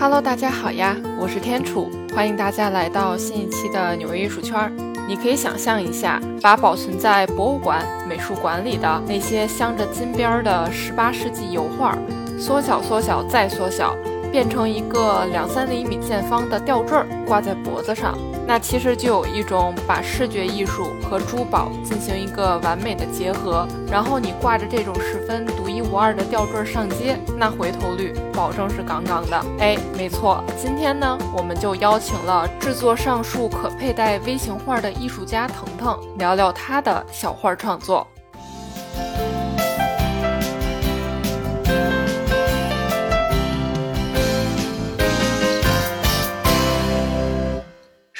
Hello，大家好呀，我是天楚，欢迎大家来到新一期的纽约艺术圈。你可以想象一下，把保存在博物馆、美术馆里的那些镶着金边的十八世纪油画，缩小、缩小再缩小。变成一个两三厘米见方的吊坠，挂在脖子上，那其实就有一种把视觉艺术和珠宝进行一个完美的结合。然后你挂着这种十分独一无二的吊坠上街，那回头率保证是杠杠的。哎，没错，今天呢，我们就邀请了制作上述可佩戴微型画的艺术家腾腾，聊聊他的小画创作。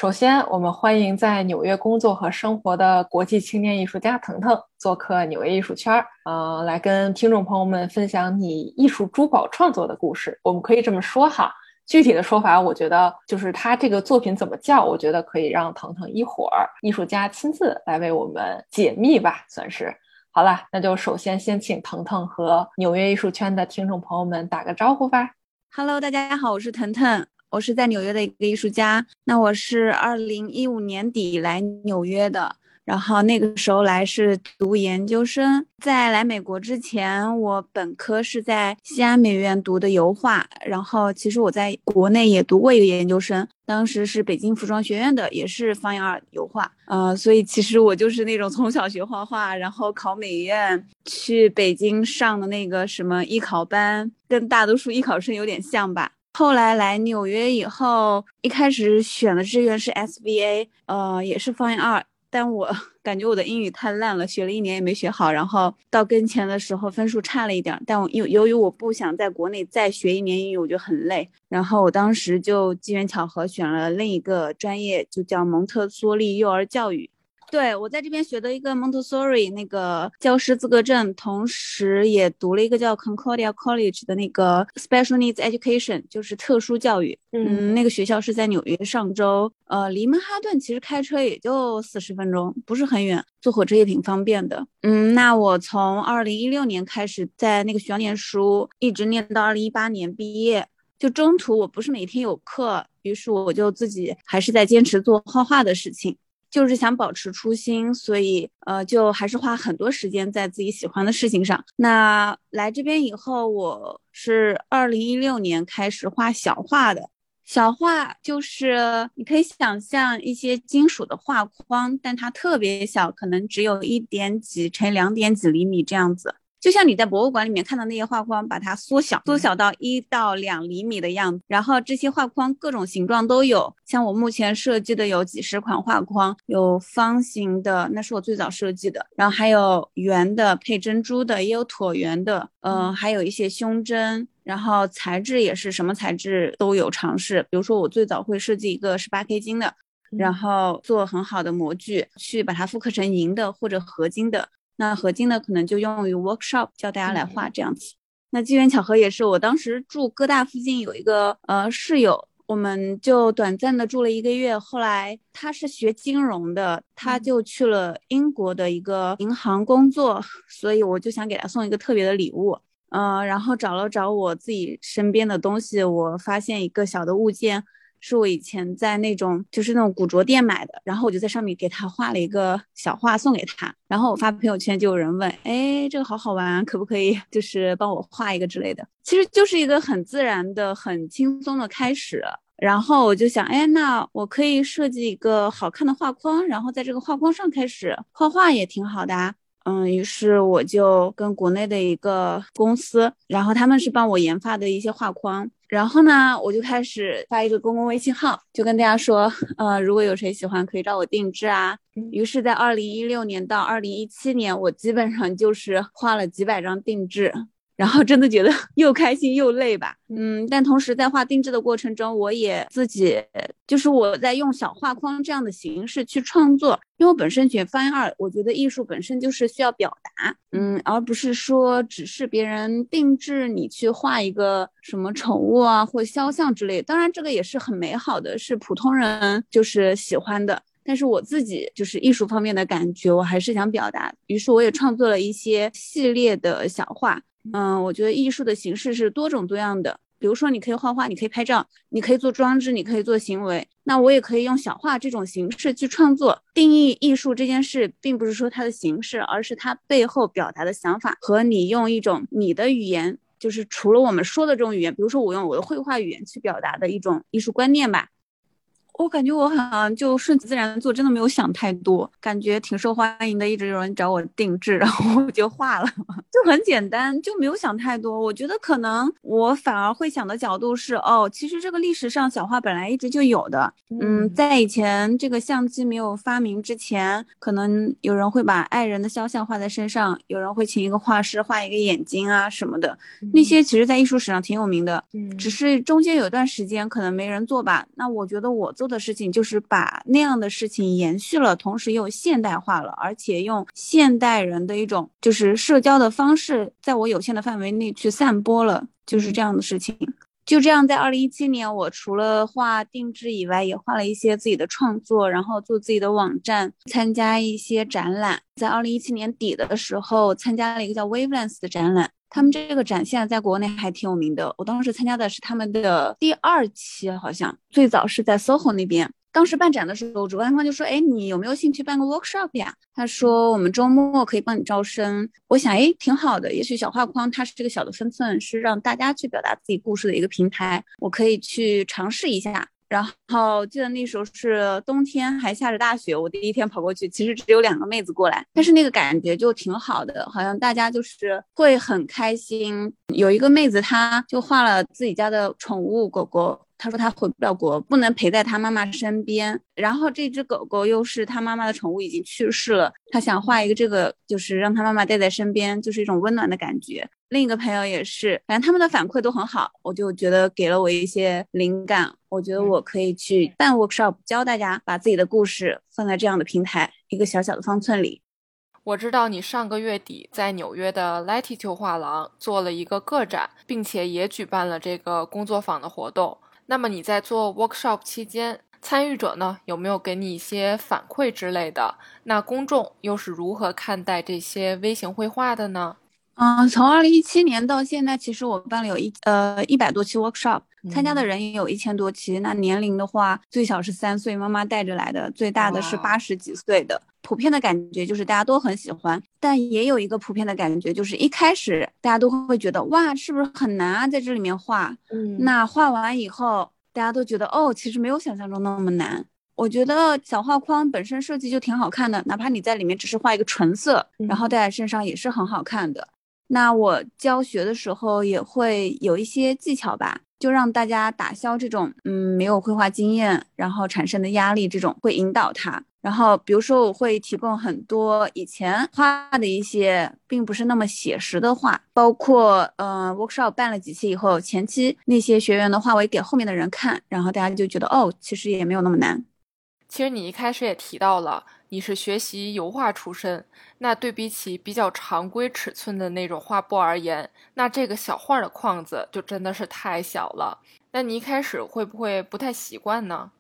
首先，我们欢迎在纽约工作和生活的国际青年艺术家腾腾做客纽约艺术圈儿，呃，来跟听众朋友们分享你艺术珠宝创作的故事。我们可以这么说哈，具体的说法，我觉得就是他这个作品怎么叫，我觉得可以让腾腾一会儿艺术家亲自来为我们解密吧，算是。好了，那就首先先请腾腾和纽约艺术圈的听众朋友们打个招呼吧。Hello，大家好，我是腾腾。我是在纽约的一个艺术家，那我是二零一五年底来纽约的，然后那个时候来是读研究生。在来美国之前，我本科是在西安美院读的油画，然后其实我在国内也读过一个研究生，当时是北京服装学院的，也是 Fine Art 油画，呃，所以其实我就是那种从小学画画，然后考美院，去北京上的那个什么艺考班，跟大多数艺考生有点像吧。后来来纽约以后，一开始选的志愿是 SVA，呃，也是 Fine Art，但我 感觉我的英语太烂了，学了一年也没学好，然后到跟前的时候分数差了一点，但我由由于我不想在国内再学一年英语，我觉得很累，然后我当时就机缘巧合选了另一个专业，就叫蒙特梭利幼儿教育。对我在这边学的一个 Montessori 那个教师资格证，同时也读了一个叫 Concordia College 的那个 Special Needs Education，就是特殊教育。嗯，那个学校是在纽约上周，呃，离曼哈顿其实开车也就四十分钟，不是很远，坐火车也挺方便的。嗯，那我从二零一六年开始在那个学校念书，一直念到二零一八年毕业，就中途我不是每天有课，于是我就自己还是在坚持做画画的事情。就是想保持初心，所以呃，就还是花很多时间在自己喜欢的事情上。那来这边以后，我是二零一六年开始画小画的。小画就是你可以想象一些金属的画框，但它特别小，可能只有一点几乘两点几厘米这样子。就像你在博物馆里面看到那些画框，把它缩小，缩小到一到两厘米的样子。然后这些画框各种形状都有，像我目前设计的有几十款画框，有方形的，那是我最早设计的，然后还有圆的配珍珠的，也有椭圆的，嗯，还有一些胸针，然后材质也是什么材质都有尝试。比如说我最早会设计一个十八 K 金的，然后做很好的模具，去把它复刻成银的或者合金的。那合金的可能就用于 workshop 教大家来画这样子。那机缘巧合也是，我当时住哥大附近有一个呃室友，我们就短暂的住了一个月。后来他是学金融的，他就去了英国的一个银行工作，所以我就想给他送一个特别的礼物。嗯，然后找了找我自己身边的东西，我发现一个小的物件。是我以前在那种就是那种古着店买的，然后我就在上面给他画了一个小画送给他，然后我发朋友圈就有人问，哎，这个好好玩，可不可以就是帮我画一个之类的？其实就是一个很自然的、很轻松的开始。然后我就想，哎，那我可以设计一个好看的画框，然后在这个画框上开始画画也挺好的啊。嗯，于是我就跟国内的一个公司，然后他们是帮我研发的一些画框。然后呢，我就开始发一个公共微信号，就跟大家说，呃，如果有谁喜欢，可以找我定制啊。于是，在二零一六年到二零一七年，我基本上就是画了几百张定制。然后真的觉得 又开心又累吧，嗯，但同时在画定制的过程中，我也自己就是我在用小画框这样的形式去创作，因为我本身学 Fine Art，我觉得艺术本身就是需要表达，嗯，而不是说只是别人定制你去画一个什么宠物啊或肖像之类，当然这个也是很美好的，是普通人就是喜欢的，但是我自己就是艺术方面的感觉，我还是想表达，于是我也创作了一些系列的小画。嗯，我觉得艺术的形式是多种多样的，比如说你可以画画，你可以拍照，你可以做装置，你可以做行为。那我也可以用小画这种形式去创作。定义艺术这件事，并不是说它的形式，而是它背后表达的想法和你用一种你的语言，就是除了我们说的这种语言，比如说我用我的绘画语言去表达的一种艺术观念吧。我感觉我好像就顺其自然做，真的没有想太多，感觉挺受欢迎的，一直有人找我定制，然后我就画了，就很简单，就没有想太多。我觉得可能我反而会想的角度是，哦，其实这个历史上小画本来一直就有的，嗯，在以前这个相机没有发明之前，可能有人会把爱人的肖像画在身上，有人会请一个画师画一个眼睛啊什么的，那些其实在艺术史上挺有名的，嗯，只是中间有段时间可能没人做吧。那我觉得我做。的事情就是把那样的事情延续了，同时又现代化了，而且用现代人的一种就是社交的方式，在我有限的范围内去散播了，就是这样的事情。就这样，在二零一七年，我除了画定制以外，也画了一些自己的创作，然后做自己的网站，参加一些展览。在二零一七年底的时候，参加了一个叫 Wavelength 的展览。他们这个展现在国内还挺有名的，我当时参加的是他们的第二期，好像最早是在 SOHO 那边。当时办展的时候，主办方就说：“哎，你有没有兴趣办个 workshop 呀？”他说：“我们周末可以帮你招生。”我想：“哎，挺好的。也许小画框它是这个小的分寸，是让大家去表达自己故事的一个平台，我可以去尝试一下。”然后记得那时候是冬天，还下着大雪。我第一天跑过去，其实只有两个妹子过来，但是那个感觉就挺好的，好像大家就是会很开心。有一个妹子，她就画了自己家的宠物狗狗。他说他回不了国，不能陪在他妈妈身边。然后这只狗狗又是他妈妈的宠物，已经去世了。他想画一个这个，就是让他妈妈带在身边，就是一种温暖的感觉。另一个朋友也是，反正他们的反馈都很好，我就觉得给了我一些灵感。我觉得我可以去办 workshop，教大家把自己的故事放在这样的平台，一个小小的方寸里。我知道你上个月底在纽约的 Latitude 画廊做了一个个展，并且也举办了这个工作坊的活动。那么你在做 workshop 期间，参与者呢有没有给你一些反馈之类的？那公众又是如何看待这些微型绘画的呢？嗯，从二零一七年到现在，其实我办了有一呃一百多期 workshop，参加的人也有一千多期。那年龄的话，最小是三岁，妈妈带着来的；最大的是八十几岁的。普遍的感觉就是大家都很喜欢，但也有一个普遍的感觉，就是一开始大家都会觉得哇，是不是很难啊，在这里面画。嗯，那画完以后，大家都觉得哦，其实没有想象中那么难。我觉得小画框本身设计就挺好看的，哪怕你在里面只是画一个纯色，然后戴在身上也是很好看的。那我教学的时候也会有一些技巧吧。就让大家打消这种嗯没有绘画经验然后产生的压力，这种会引导他。然后比如说我会提供很多以前画的一些并不是那么写实的画，包括嗯 workshop 办了几期以后，前期那些学员的画我也给后面的人看，然后大家就觉得哦，其实也没有那么难。其实你一开始也提到了。你是学习油画出身，那对比起比较常规尺寸的那种画布而言，那这个小画的框子就真的是太小了。那你一开始会不会不太习惯呢？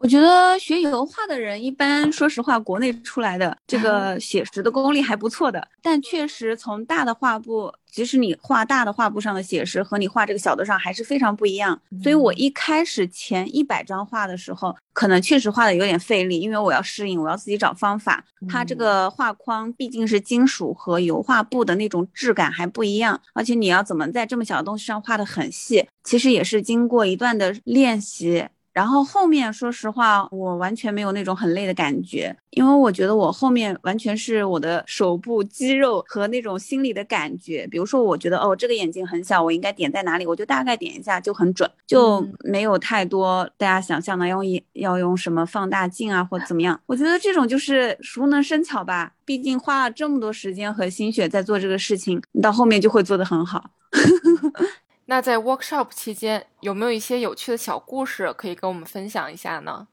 我觉得学油画的人一般，说实话，国内出来的这个 写实的功力还不错的。但确实，从大的画布，即使你画大的画布上的写实，和你画这个小的上还是非常不一样。所以我一开始前一百张画的时候，可能确实画的有点费力，因为我要适应，我要自己找方法。它这个画框毕竟是金属和油画布的那种质感还不一样，而且你要怎么在这么小的东西上画的很细，其实也是经过一段的练习。然后后面，说实话，我完全没有那种很累的感觉，因为我觉得我后面完全是我的手部肌肉和那种心理的感觉。比如说，我觉得哦，这个眼睛很小，我应该点在哪里，我就大概点一下就很准，就没有太多大家想象的要用要用什么放大镜啊或怎么样。我觉得这种就是熟能生巧吧，毕竟花了这么多时间和心血在做这个事情，你到后面就会做得很好。那在 workshop 期间，有没有一些有趣的小故事可以跟我们分享一下呢？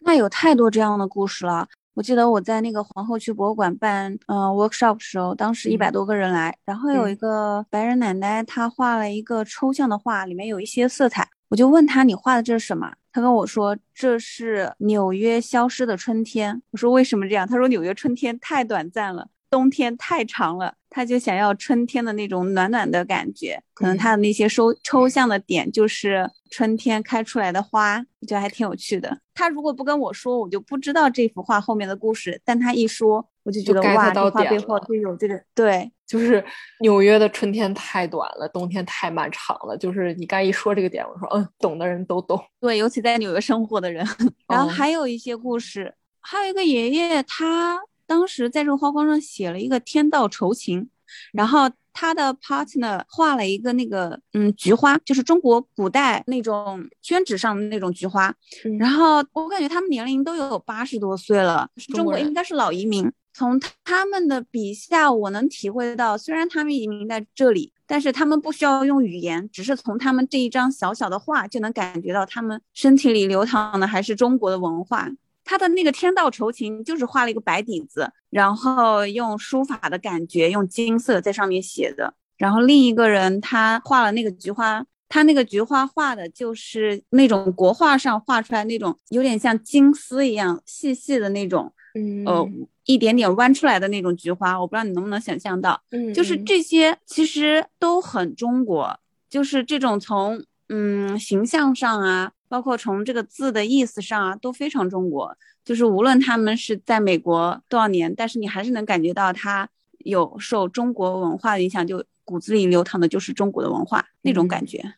那有太多这样的故事了。我记得我在那个皇后区博物馆办嗯 workshop 的时候，当时一百多个人来，然后有一个白人奶奶，她画了一个抽象的画，里面有一些色彩。我就问她：“你画的这是什么？”她跟我说：“这是纽约消失的春天。”我说：“为什么这样？”她说：“纽约春天太短暂了。”冬天太长了，他就想要春天的那种暖暖的感觉，可能他的那些抽抽象的点就是春天开出来的花，我觉得还挺有趣的。他如果不跟我说，我就不知道这幅画后面的故事，但他一说，我就觉得哇，这画背后就有这个对，就是纽约的春天太短了，冬天太漫长了。就是你刚一说这个点，我说嗯，懂的人都懂。对，尤其在纽约生活的人。然后还有一些故事，还有一个爷爷他。当时在这个花框上写了一个“天道酬勤”，然后他的 partner 画了一个那个嗯菊花，就是中国古代那种宣纸上的那种菊花。然后我感觉他们年龄都有八十多岁了，中国应该是老移民。从他们的笔下，我能体会到，虽然他们移民在这里，但是他们不需要用语言，只是从他们这一张小小的画就能感觉到他们身体里流淌的还是中国的文化。他的那个天道酬勤就是画了一个白底子，然后用书法的感觉，用金色在上面写的。然后另一个人他画了那个菊花，他那个菊花画的就是那种国画上画出来那种有点像金丝一样细细的那种，嗯，呃，一点点弯出来的那种菊花。我不知道你能不能想象到，嗯，就是这些其实都很中国，就是这种从嗯形象上啊。包括从这个字的意思上啊，都非常中国。就是无论他们是在美国多少年，但是你还是能感觉到他有受中国文化的影响，就骨子里流淌的就是中国的文化那种感觉。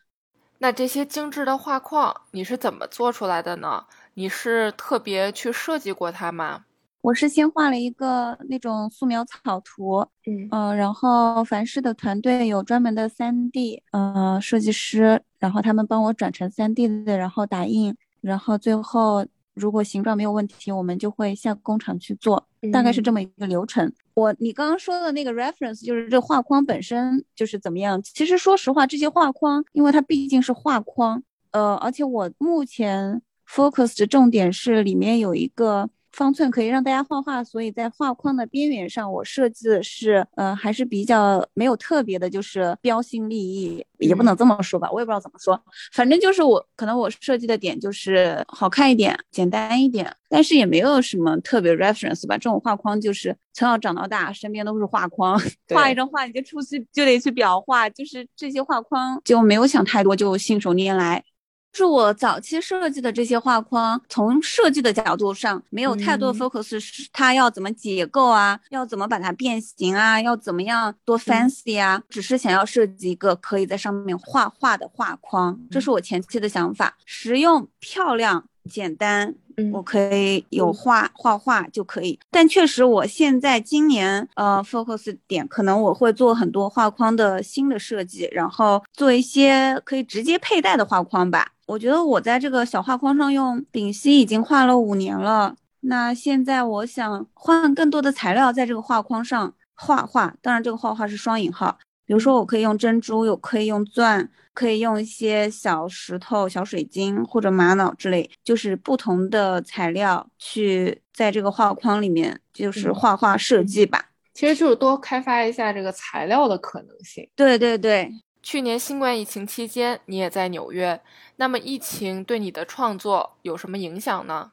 那这些精致的画框你是怎么做出来的呢？你是特别去设计过它吗？我是先画了一个那种素描草图，嗯嗯，然后凡世的团队有专门的三 D 呃设计师，然后他们帮我转成三 D 的，然后打印，然后最后如果形状没有问题，我们就会下工厂去做，大概是这么一个流程。我你刚刚说的那个 reference 就是这画框本身就是怎么样？其实说实话，这些画框因为它毕竟是画框，呃，而且我目前 focus 的重点是里面有一个。方寸可以让大家画画，所以在画框的边缘上，我设计的是，呃，还是比较没有特别的，就是标新立异，也不能这么说吧，我也不知道怎么说，反正就是我可能我设计的点就是好看一点，简单一点，但是也没有什么特别 reference 吧。这种画框就是从小长到大，身边都是画框，画一张画你就出去就得去裱画，就是这些画框就没有想太多，就信手拈来。是我早期设计的这些画框，从设计的角度上没有太多 focus，是它要怎么解构啊，要怎么把它变形啊，要怎么样多 fancy 啊，只是想要设计一个可以在上面画画的画框，这是我前期的想法，实用、漂亮、简单。我可以有画画画就可以，但确实我现在今年呃 focus 点可能我会做很多画框的新的设计，然后做一些可以直接佩戴的画框吧。我觉得我在这个小画框上用丙烯已经画了五年了，那现在我想换更多的材料在这个画框上画画，当然这个画画是双引号。比如说，我可以用珍珠，有可以用钻，可以用一些小石头、小水晶或者玛瑙之类，就是不同的材料去在这个画框里面，就是画画设计吧。其实就是多开发一下这个材料的可能性。对对对，去年新冠疫情期间，你也在纽约，那么疫情对你的创作有什么影响呢？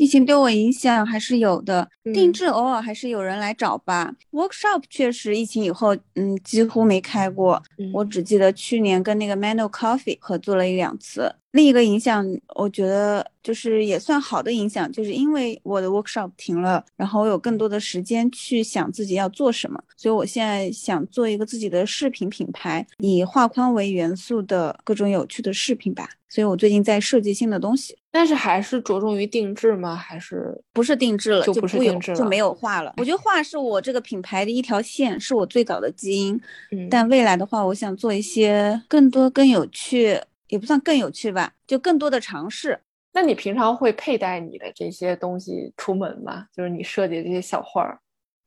疫情对我影响还是有的，定制偶尔还是有人来找吧。Workshop 确实疫情以后，嗯，几乎没开过。我只记得去年跟那个 Mano Coffee 合作了一两次。另一个影响，我觉得就是也算好的影响，就是因为我的 workshop 停了，然后我有更多的时间去想自己要做什么，所以我现在想做一个自己的饰品品牌，以画框为元素的各种有趣的饰品吧。所以我最近在设计新的东西，但是还是着重于定制吗？还是不是定制了？就不是定制了，就没有画了。我觉得画是我这个品牌的一条线，是我最早的基因。嗯，但未来的话，我想做一些更多更有趣。也不算更有趣吧，就更多的尝试。那你平常会佩戴你的这些东西出门吗？就是你设计的这些小画儿。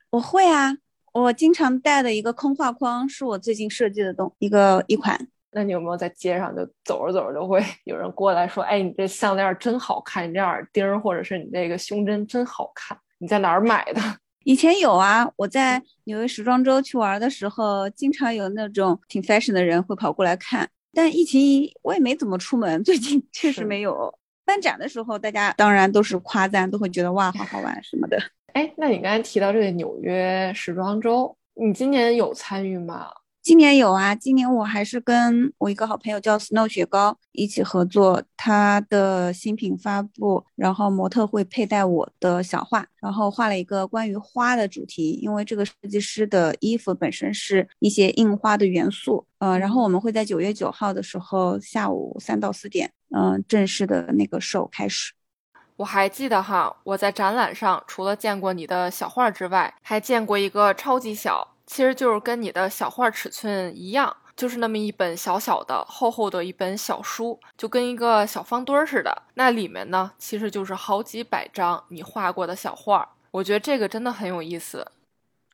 我会啊，我经常带的一个空画框是我最近设计的东一个一款。那你有没有在街上就走着走着就会 有人过来说：“哎，你这项链真好看，你这耳钉或者是你这个胸针真好看，你在哪儿买的？” 以前有啊，我在纽约时装周去玩的时候，经常有那种挺 fashion 的人会跑过来看。但疫情我也没怎么出门，最近确实没有。办展的时候，大家当然都是夸赞，都会觉得哇，好好玩什么的。哎，那你刚才提到这个纽约时装周，你今年有参与吗？今年有啊，今年我还是跟我一个好朋友叫 Snow 雪糕一起合作，他的新品发布，然后模特会佩戴我的小画，然后画了一个关于花的主题，因为这个设计师的衣服本身是一些印花的元素，呃，然后我们会在九月九号的时候下午三到四点，嗯，正式的那个 show 开始。我还记得哈，我在展览上除了见过你的小画之外，还见过一个超级小。其实就是跟你的小画尺寸一样，就是那么一本小小的、厚厚的一本小书，就跟一个小方墩儿似的。那里面呢，其实就是好几百张你画过的小画。我觉得这个真的很有意思。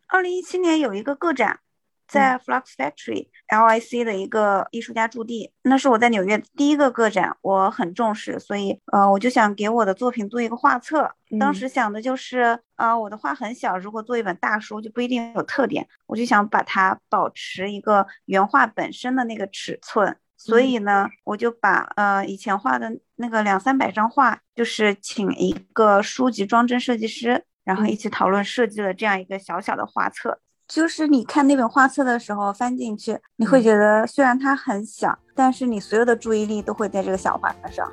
二零一七年有一个个展。在 Flux Factory LIC 的一个艺术家驻地，那是我在纽约第一个个展，我很重视，所以呃，我就想给我的作品做一个画册。当时想的就是，呃，我的画很小，如果做一本大书就不一定有特点，我就想把它保持一个原画本身的那个尺寸。所以呢，我就把呃以前画的那个两三百张画，就是请一个书籍装帧设计师，然后一起讨论设计了这样一个小小的画册。就是你看那本画册的时候，翻进去，你会觉得虽然它很小，但是你所有的注意力都会在这个小画上。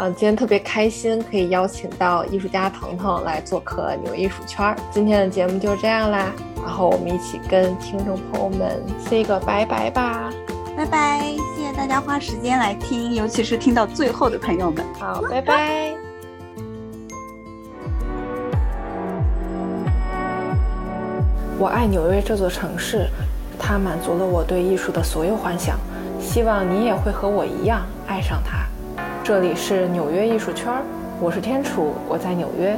嗯，今天特别开心，可以邀请到艺术家腾腾来做客纽艺术圈。今天的节目就这样啦，然后我们一起跟听众朋友们 say 个拜拜吧，拜拜！谢谢大家花时间来听，尤其是听到最后的朋友们，好，拜拜。我爱纽约这座城市，它满足了我对艺术的所有幻想。希望你也会和我一样爱上它。这里是纽约艺术圈，我是天楚，我在纽约。